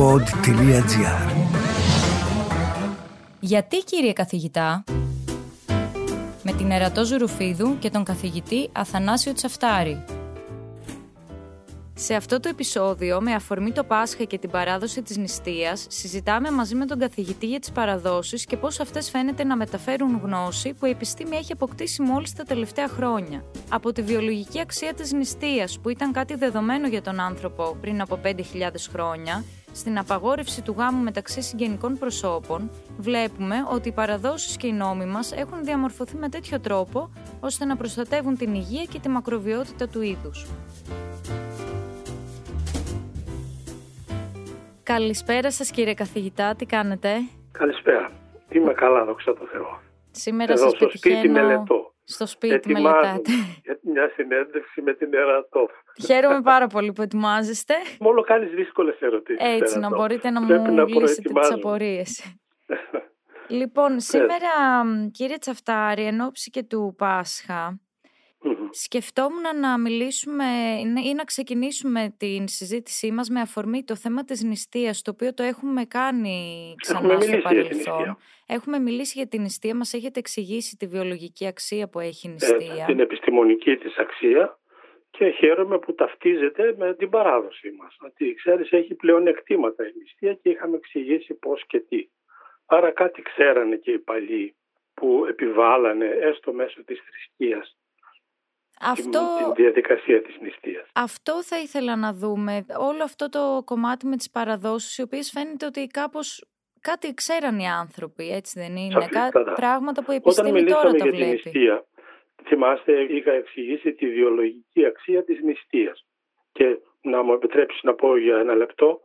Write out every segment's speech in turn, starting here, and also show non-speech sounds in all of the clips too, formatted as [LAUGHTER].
pod.gr Γιατί κύριε καθηγητά με την Ερατό Ζουρουφίδου και τον καθηγητή Αθανάσιο Τσαφτάρη. Σε αυτό το επεισόδιο, με αφορμή το Πάσχα και την παράδοση της νηστείας, συζητάμε μαζί με τον καθηγητή για τις παραδόσεις και πώς αυτές φαίνεται να μεταφέρουν γνώση που η επιστήμη έχει αποκτήσει μόλις τα τελευταία χρόνια. Από τη βιολογική αξία της νηστείας, που ήταν κάτι δεδομένο για τον άνθρωπο πριν από 5.000 χρόνια, στην απαγόρευση του γάμου μεταξύ συγγενικών προσώπων, βλέπουμε ότι οι παραδόσεις και οι νόμοι μας έχουν διαμορφωθεί με τέτοιο τρόπο, ώστε να προστατεύουν την υγεία και τη μακροβιότητα του είδους. Καλησπέρα σας κύριε καθηγητά, τι κάνετε; Καλησπέρα. Είμαι καλά, δόξα τω Θεώ. Σήμερα Εδώ σας στο σπίτι πετυχαίνω μελετώ. στο σπίτι Ετοιμάζομαι μελετάτε. Για μια συνέντευξη με την Ερατόφ. Χαίρομαι πάρα πολύ που ετοιμάζεστε. Μόνο κάνεις δύσκολες ερωτήσεις. Έτσι, να Ερατόφ. μπορείτε να Πρέπει μου να λύσετε τις προετοιμάζομαι. απορίες. [LAUGHS] Λοιπόν, σήμερα μ, κύριε Τσαφτάρη, εν ώψη και του Πάσχα, Μμμ. Σκεφτόμουν να μιλήσουμε είναι- ή να ξεκινήσουμε την συζήτησή μας με αφορμή το θέμα της νηστείας, το οποίο το έχουμε κάνει Έχουμε ξανά στο μιλήσει για την παρελθόν. νηστεία. Έχουμε μιλήσει για την νηστεία, μας έχετε εξηγήσει τη βιολογική αξία που έχει η Ε, νηστεία. την επιστημονική της αξία και χαίρομαι που ταυτίζεται με την παράδοσή μας. Ότι ξέρεις έχει πλέον εκτίματα η νηστεία και είχαμε εξηγήσει πώς και τι. Άρα κάτι ξέρανε και οι παλιοί που επιβάλλανε έστω μέσω της θρησκείας Αυτό, την, την διαδικασία της νηστείας. αυτό θα ήθελα να δούμε. Όλο αυτό το κομμάτι με τις παραδόσεις, οι οποίες φαίνεται ότι κάπως κάτι ξέραν οι άνθρωποι, έτσι δεν είναι; Κα... Σαφέστατα. Πράγματα που η Όταν επιστήμη τώρα μιλήσαμε τα για την βλέπει. νηστεία, θυμάστε είχα εξηγήσει τη βιολογική αξία της νηστείας. Και να μου επιτρέψεις να πω για ένα λεπτό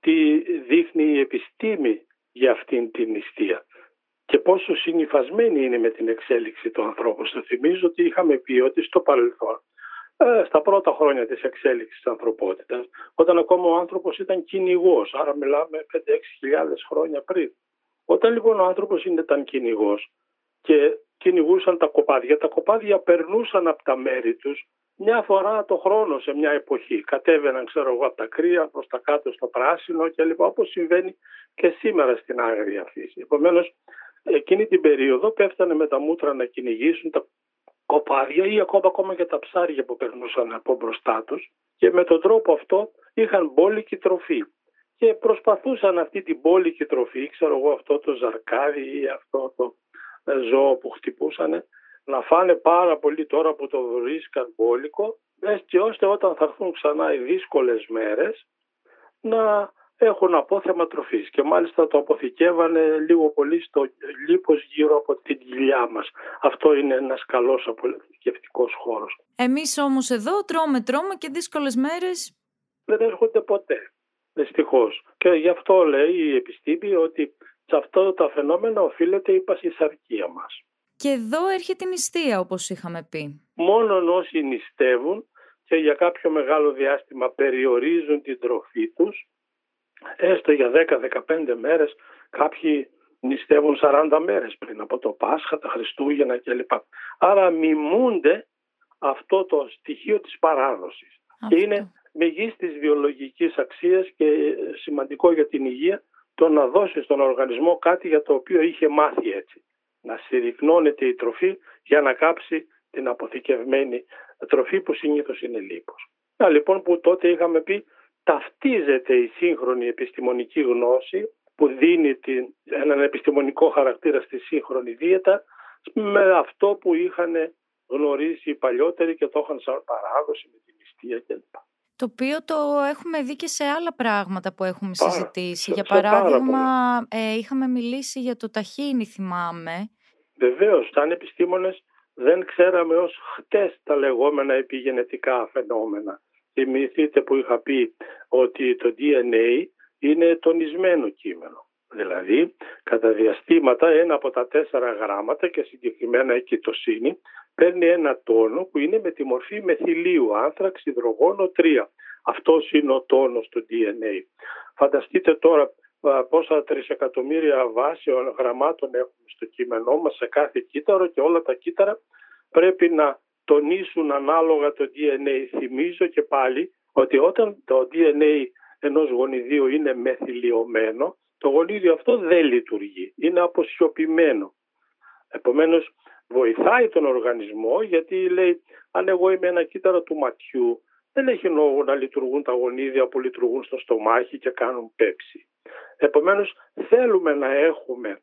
τι δείχνει η επιστήμη για αυτήν την νηστεία και πόσο συνυφασμένη είναι με την εξέλιξη του ανθρώπου. Στο θυμίζω ότι είχαμε πει ότι στο παρελθόν, ε, στα πρώτα χρόνια της εξέλιξης της ανθρωπότητας, όταν ακόμα ο άνθρωπος ήταν κυνηγός, άρα μιλάμε 5-6 χιλιάδες χρόνια πριν. Όταν λοιπόν ο άνθρωπος ήταν κυνηγός και κυνηγούσαν τα κοπάδια, τα κοπάδια περνούσαν από τα μέρη τους μια φορά το χρόνο σε μια εποχή. Κατέβαιναν, ξέρω εγώ, από τα κρύα προς τα κάτω στο πράσινο και λοιπά, όπως συμβαίνει και σήμερα στην άγρια φύση. Επομένως, εκείνη την περίοδο πέφτανε με τα μούτρα να κυνηγήσουν τα κοπάδια ή ακόμα, ακόμα και τα ψάρια που περνούσαν από μπροστά τους. Και με τον τρόπο αυτό είχαν μπόλικη τροφή. Και προσπαθούσαν αυτή την μπόλικη τροφή, ξέρω εγώ αυτό το ζαρκάδι ή αυτό το ε, ζώο που χτυπούσαν να φάνε πάρα πολύ τώρα που το βρίσκαν μπόλικο έτσι ώστε όταν θα έρθουν ξανά οι δύσκολες μέρες να έχουν απόθεμα τροφής και μάλιστα το αποθηκεύανε λίγο πολύ στο λίπος γύρω από την κοιλιά μας. Αυτό είναι ένας καλός αποθηκευτικός χώρος. Εμείς όμως εδώ τρώμε, τρώμε και δύσκολες μέρες Δεν έρχονται ποτέ, δυστυχώς. Και γι' αυτό λέει η επιστήμη ότι σε αυτό τα φαινόμενα οφείλεται η πασισαρκία μας. και εδώ έρχεται η νηστεία όπως είχαμε πει. Μόνον όσοι νηστεύουν και για κάποιο μεγάλο διάστημα περιορίζουν την τροφή τους, έστω για 10-15 μέρες, κάποιοι νηστεύουν 40 μέρες πριν από το Πάσχα, τα Χριστούγεννα κλπ. Άρα μιμούνται αυτό το στοιχείο της παράδοσης. Και Αυτό. είναι μεγίστης βιολογικής αξίας και σημαντικό για την υγεία το να δώσει στον οργανισμό κάτι για το οποίο είχε μάθει έτσι. Να συρρυκνώνεται η τροφή για να κάψει την αποθηκευμένη τροφή που συνήθως είναι λίπος. Να λοιπόν που τότε είχαμε πει ταυτίζεται η σύγχρονη επιστημονική γνώση που δίνει την, έναν επιστημονικό χαρακτήρα στη σύγχρονη δίαιτα με αυτό που είχαν γνωρίσει οι παλιότεροι και το είχαν σαν παράδοση με την νηστεία κλπ. Το οποίο το έχουμε δει και σε άλλα πράγματα που έχουμε Πάρα- συζητήσει. σε- Για σε πάρα παράδειγμα, ε, είχαμε μιλήσει για το ταχίνι, θυμάμαι. Βεβαίως, σαν επιστήμονες δεν ξέραμε ως χτες τα λεγόμενα επιγενετικά φαινόμενα. Θυμηθείτε που είχα πει ότι το DNA είναι τονισμένο κείμενο. Δηλαδή, κατά διαστήματα ένα από τα τέσσερα γράμματα και συγκεκριμένα η κοιτοσύνη παίρνει ένα τόνο που είναι με τη μορφή μεθυλίου, άνθραξ, υδρογόνο 3. Αυτός είναι ο τόνος του DNA. Φανταστείτε τώρα α, πόσα τρισεκατομμύρια βάσεων γραμμάτων έχουμε στο κείμενό μας σε κάθε κύτταρο και όλα τα κύτταρα πρέπει να τονίσουν ανάλογα το DNA. Θυμίζω και πάλι ότι όταν το DNA ενός γονιδίου είναι μεθυλιωμένο, το γονίδιο αυτό δεν λειτουργεί, είναι αποσιωπημένο. Επομένως βοηθάει τον οργανισμό γιατί λέει αν εγώ είμαι ένα κύτταρο του ματιού δεν έχει λόγο να λειτουργούν τα γονίδια που λειτουργούν στο στομάχι και κάνουν πέψη. Επομένως θέλουμε να έχουμε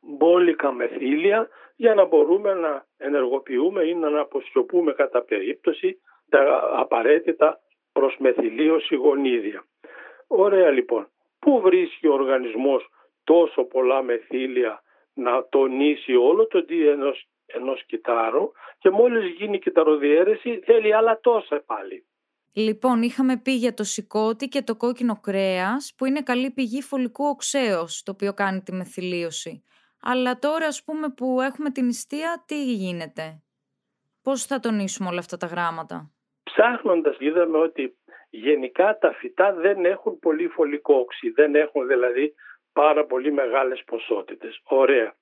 μπόλικα μεθύλια για να μπορούμε να ενεργοποιούμε ή να αποσιωπούμε κατά περίπτωση τα απαραίτητα προς μεθυλίωση γονίδια. Ωραία λοιπόν. Πού βρίσκει ο οργανισμός τόσο πολλά μεθύλια να τονίσει όλο το DNA ενός, ενός κυτάρου και μόλις γίνει κυταροδιέρεση θέλει άλλα τόσα πάλι. Λοιπόν, είχαμε πει για το σηκώτη και το κόκκινο κρέας που είναι καλή πηγή φωλικού οξέως το οποίο κάνει τη μεθυλίωση. Αλλά τώρα ας πούμε που έχουμε την νηστεία τι γίνεται; Πώς θα τονίσουμε όλα αυτά τα γράμματα; Ψάχνοντας είδαμε ότι γενικά τα φυτά δεν έχουν πολύ φωλικό οξύ, δεν έχουν δηλαδή πάρα πολύ μεγάλες ποσότητες. Ωραία.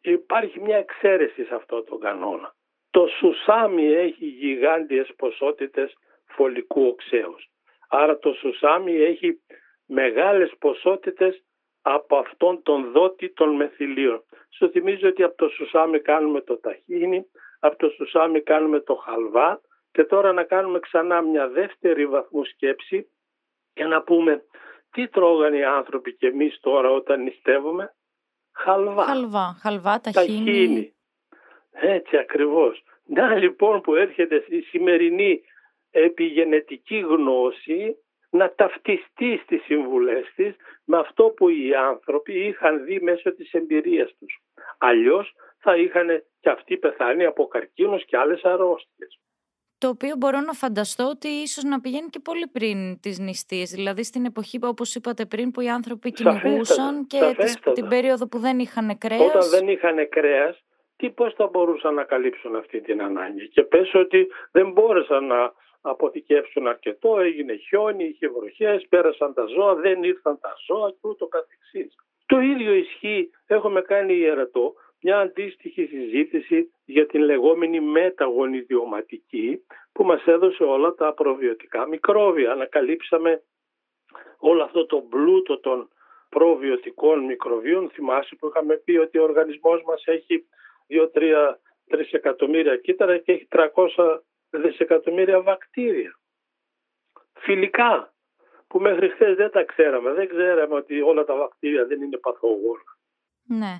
Υπάρχει μια εξαίρεση σε αυτό το κανόνα. Το σουσάμι έχει γιγάντιες ποσότητες φωλικού οξέως. Άρα το σουσάμι έχει μεγάλες ποσότητες από αυτόν τον δότη των μεθυλίων. Σου θυμίζω ότι από το σουσάμι κάνουμε το ταχίνι, από το σουσάμι κάνουμε το χαλβά και τώρα να κάνουμε ξανά μια δεύτερη βαθμού σκέψη και να πούμε τι τρώγανε οι άνθρωποι και εμείς τώρα όταν νηστεύουμε. Χαλβά. Χαλβά, χαλβά, ταχίνι. ταχίνι. Έτσι ακριβώς. Να λοιπόν που έρχεται η σημερινή επιγενετική γνώση να ταυτιστεί στις συμβουλές της με αυτό που οι άνθρωποι είχαν δει μέσω της εμπειρίας τους. Αλλιώς θα είχαν και αυτοί πεθάνει από καρκίνους και άλλες αρρώστιες το οποίο μπορώ να φανταστώ ότι ίσως να πηγαίνει και πολύ πριν τις νηστείες, δηλαδή στην εποχή όπως είπατε πριν που οι άνθρωποι κυνηγούσαν και τις, την περίοδο που δεν είχαν κρέας. Όταν δεν είχαν κρέας, τι πώς θα μπορούσαν να καλύψουν αυτή την ανάγκη; Και πες ότι δεν μπόρεσαν να αποθηκεύσουν αρκετό, έγινε χιόνι, είχε βροχές, πέρασαν τα ζώα, δεν ήρθαν τα ζώα και ούτω καθεξής. Το ίδιο ισχύει, έχουμε κάνει ιερατό, μια αντίστοιχη συζήτηση για την λεγόμενη μεταγονιδιωματική που μας έδωσε όλα τα προβιωτικά μικρόβια. Ανακαλύψαμε όλο αυτό το πλούτο των προβιωτικών μικροβίων. Θυμάσαι που είχαμε πει ότι ο οργανισμός μας έχει 2-3 εκατομμύρια κύτταρα και έχει 300 δισεκατομμύρια βακτήρια. Φιλικά, που μέχρι χθες δεν τα ξέραμε. Δεν ξέραμε ότι όλα τα βακτήρια δεν είναι παθογόνα. Ναι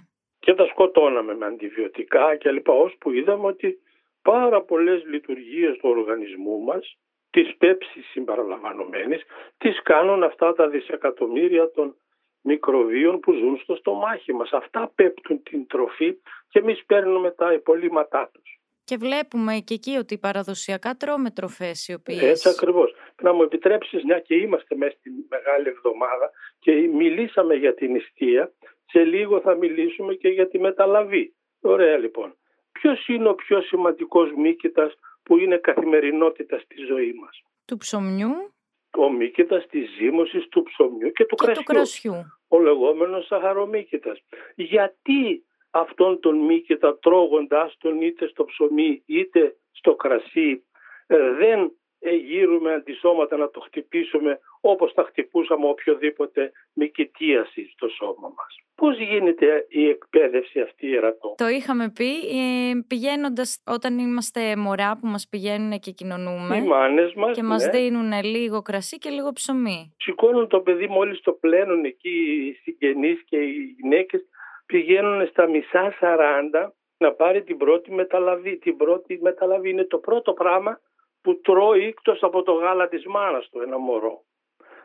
και τα σκοτώναμε με αντιβιωτικά και λοιπά, που είδαμε ότι πάρα πολλές λειτουργίες του οργανισμού μας, τις πέψεις συμπαραλαμβανομένης, τις κάνουν αυτά τα δισεκατομμύρια των μικροβίων που ζουν στο στομάχι μας. Αυτά πέπτουν την τροφή και εμείς παίρνουμε τα υπολείμματά τους. Και βλέπουμε και εκεί ότι παραδοσιακά τρώμε τροφές οι οποίες... Έτσι ακριβώς. Να μου επιτρέψεις, μια και είμαστε μέσα στη Μεγάλη Εβδομάδα και μιλήσαμε για την νηστεία, σε λίγο θα μιλήσουμε και για τη μεταλαβή. Ωραία λοιπόν. Ποιος είναι ο πιο σημαντικός μύκητας που είναι καθημερινότητας στη ζωή μας; Του ψωμιού. Ο μύκητας της ζύμωσης του ψωμιού και του, και κρασιού. του κρασιού. Ο λεγόμενος σαχαρομύκητας. Γιατί αυτόν τον μύκητα τρώγοντάς τον είτε στο ψωμί είτε στο κρασί ε, δεν γύρουμε αντισώματα να το χτυπήσουμε όπως τα χτυπούσαμε οποιοδήποτε μικητίαση στο σώμα μας; Πώς γίνεται η εκπαίδευση αυτή ερατό; Το είχαμε πει ε, πηγαίνοντας όταν είμαστε μωρά που μας πηγαίνουν και κοινωνούμε Οι μάνες μας, και μας ναι. δίνουν λίγο κρασί και λίγο ψωμί. Σηκώνουν το παιδί μόλις το πλένουν εκεί οι συγγενείς και οι γυναίκες πηγαίνουν στα μισά σαράντα να πάρει την πρώτη μεταλαβή. Την πρώτη μεταλαβή είναι το πρώτο πράγμα που τρώει εκτός από το γάλα της μάνας του ένα μωρό.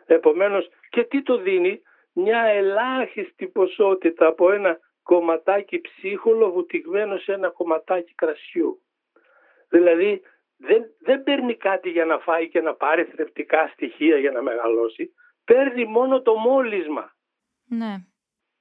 Επομένως και τι το δίνει; Μια ελάχιστη ποσότητα από ένα κομματάκι ψύχολο βουτυγμένο σε ένα κομματάκι κρασιού. Δηλαδή δεν, δεν παίρνει κάτι για να φάει και να πάρει θρεπτικά στοιχεία για να μεγαλώσει. Παίρνει μόνο το μόλισμα. Ναι.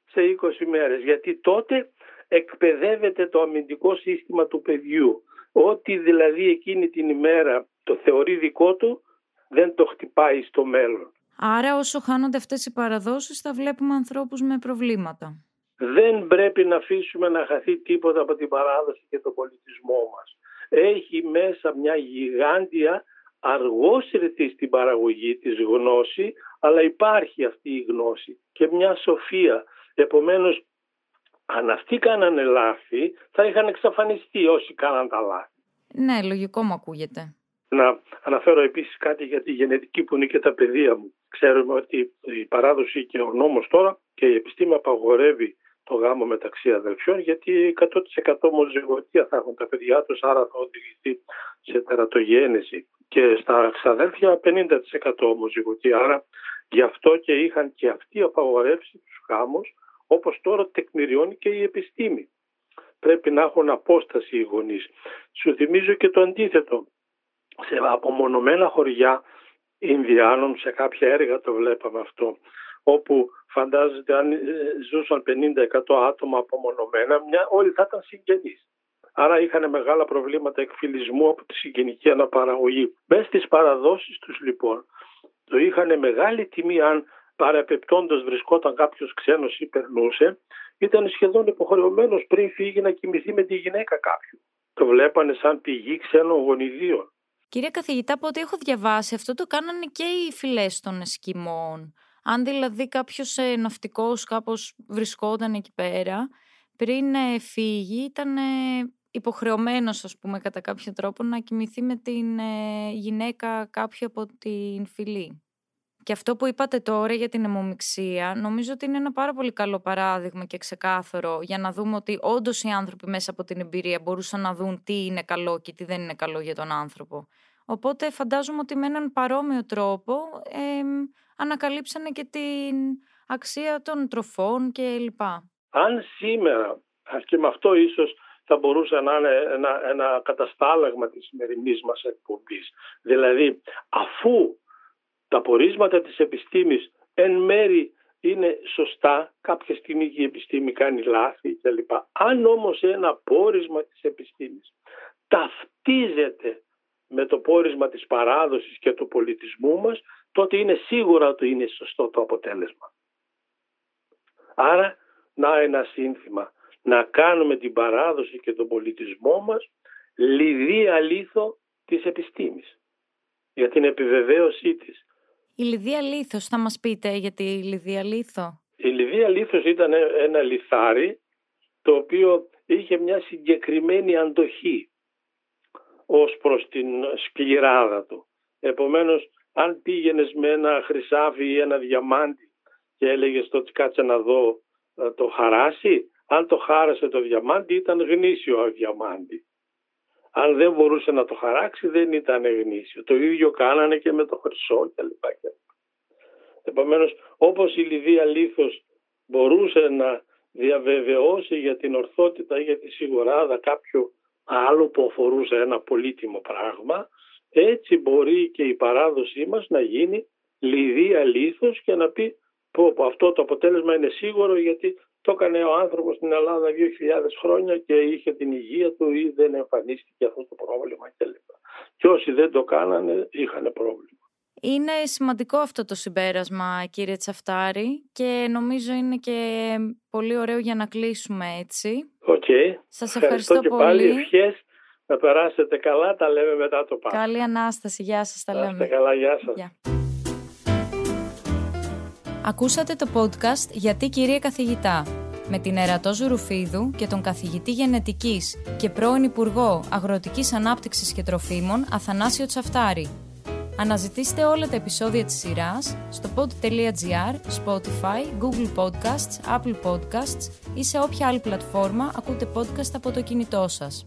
Σε 20 μέρες. Γιατί τότε εκπαιδεύεται το αμυντικό σύστημα του παιδιού. Ό,τι δηλαδή εκείνη την ημέρα το θεωρεί δικό του δεν το χτυπάει στο μέλλον. Άρα όσο χάνονται αυτές οι παραδόσεις θα βλέπουμε ανθρώπους με προβλήματα. Δεν πρέπει να αφήσουμε να χαθεί τίποτα από την παράδοση και τον πολιτισμό μας. Έχει μέσα μια γιγάντια αργόσυρτη στην παραγωγή της γνώση, αλλά υπάρχει αυτή η γνώση και μια σοφία. Επομένως, αν αυτοί κάνανε λάθη, θα είχαν εξαφανιστεί όσοι κάναν τα λάθη. Ναι, λογικό μου ακούγεται. Να αναφέρω επίσης κάτι για τη γενετική που είναι και τα παιδεία μου. Ξέρουμε ότι η παράδοση και ο νόμος τώρα και η επιστήμη απαγορεύει το γάμο μεταξύ αδελφιών γιατί 100% μοζυγωτία θα έχουν τα παιδιά τους άρα θα οδηγηθεί σε τερατογένεση και στα ξαδέλφια 50% ομοζυγωτία άρα γι' αυτό και είχαν και αυτοί απαγορεύσει τους γάμους όπως τώρα τεκμηριώνει και η επιστήμη. Πρέπει να έχουν απόσταση οι γονείς. Σου θυμίζω και το αντίθετο. Σε απομονωμένα χωριά Ινδιάνων, σε κάποια έργα το βλέπαμε αυτό, όπου φαντάζεται αν ε, ζούσαν 50-100 άτομα απομονωμένα, μια, όλοι θα ήταν συγγενείς. Άρα είχαν μεγάλα προβλήματα εκφυλισμού από τη συγγενική αναπαραγωγή. Μέσα στις παραδόσεις τους λοιπόν το είχαν μεγάλη τιμή αν παραπεπτόντως βρισκόταν κάποιος ξένος ή περνούσε, ήταν σχεδόν υποχρεωμένος πριν φύγει να κοιμηθεί με τη γυναίκα κάποιου. Το βλέπανε σαν πηγή ξένων γονιδίων. Κύριε καθηγητά, από ό,τι έχω διαβάσει, αυτό το κάνανε και οι φυλές των Εσκιμών. Αν δηλαδή κάποιος ε, ναυτικός κάπως βρισκόταν εκεί πέρα, πριν ε, φύγει, ήταν ε, υποχρεωμένος, ας πούμε, κατά κάποιο τρόπο να κοιμηθεί με την ε, γυναίκα κάποιου από την φυλή. Και αυτό που είπατε τώρα για την αιμομηξία, νομίζω ότι είναι ένα πάρα πολύ καλό παράδειγμα και ξεκάθαρο για να δούμε ότι όντως οι άνθρωποι μέσα από την εμπειρία μπορούσαν να δουν τι είναι καλό και τι δεν είναι καλό για τον άνθρωπο. Οπότε φαντάζομαι ότι με έναν παρόμοιο τρόπο ε, ανακαλύψανε και την αξία των τροφών κλπ. Αν σήμερα, και με αυτό ίσως θα μπορούσε να είναι ένα, ένα καταστάλαγμα της σημερινής μας εκπομπής. Δηλαδή, αφού τα πορίσματα της επιστήμης εν μέρη είναι σωστά, κάποια στιγμή η επιστήμη κάνει λάθη κλπ. Αν όμως ένα πόρισμα της επιστήμης ταυτίζεται με το πόρισμα της παράδοσης και του πολιτισμού μας, τότε είναι σίγουρα ότι είναι σωστό το αποτέλεσμα. Άρα, να ένα σύνθημα, να κάνουμε την παράδοση και τον πολιτισμό μας λιδία λίθο της επιστήμης για την επιβεβαίωσή της. Η Λιδία Λίθος, θα μας πείτε για τη Λιδία Λίθο; Η Λιδία Λίθος ήταν ένα λιθάρι το οποίο είχε μια συγκεκριμένη αντοχή ως προς την σκληράδα του. Επομένως, αν πήγαινες με ένα χρυσάφι ή ένα διαμάντι και έλεγες το κάτσε να δω ε, το χαράσι, αν το χάρασε το διαμάντι ήταν γνήσιο ο διαμάντι. Αν δεν μπορούσε να το χαράξει δεν ήταν γνήσιο. Το ίδιο κάνανε και με το χρυσό κλπ. Επομένως όπως η Λιδία Λίθος μπορούσε να διαβεβαιώσει για την ορθότητα ή για τη σιγουράδα κάποιο άλλο που αφορούσε ένα πολύτιμο πράγμα, έτσι μπορεί και η παράδοσή μας να γίνει λιδία λίθος και να πει πω, αυτό το αποτέλεσμα είναι σίγουρο γιατί το έκανε ο άνθρωπος στην Ελλάδα 2.000 χρόνια και είχε την υγεία του ή δεν εμφανίστηκε αυτό το πρόβλημα κλπ. Και όσοι δεν το κάνανε είχαν πρόβλημα. Είναι σημαντικό αυτό το συμπέρασμα κύριε Τσαφτάρη και νομίζω είναι και πολύ ωραίο για να κλείσουμε έτσι. OK. Okay. Σας ευχαριστώ, ευχαριστώ και πολύ. πάλι ευχές να περάσετε καλά, τα λέμε μετά το πάνω. Καλή Ανάσταση, γεια σας, τα λέμε. καλά, γεια σας. Ακούσατε το podcast «Γιατί κύριε καθηγητά» με την Ερατό Ζουρουφίδου και τον καθηγητή γενετικής και πρώην Υπουργό Αγροτικής Ανάπτυξης και Τροφίμων Αθανάσιο Τσαφτάρη. Αναζητήστε όλα τα επεισόδια της σειράς στο pod.gr, Spotify, Google Podcasts, Apple Podcasts ή σε όποια άλλη πλατφόρμα ακούτε podcast από το κινητό σας.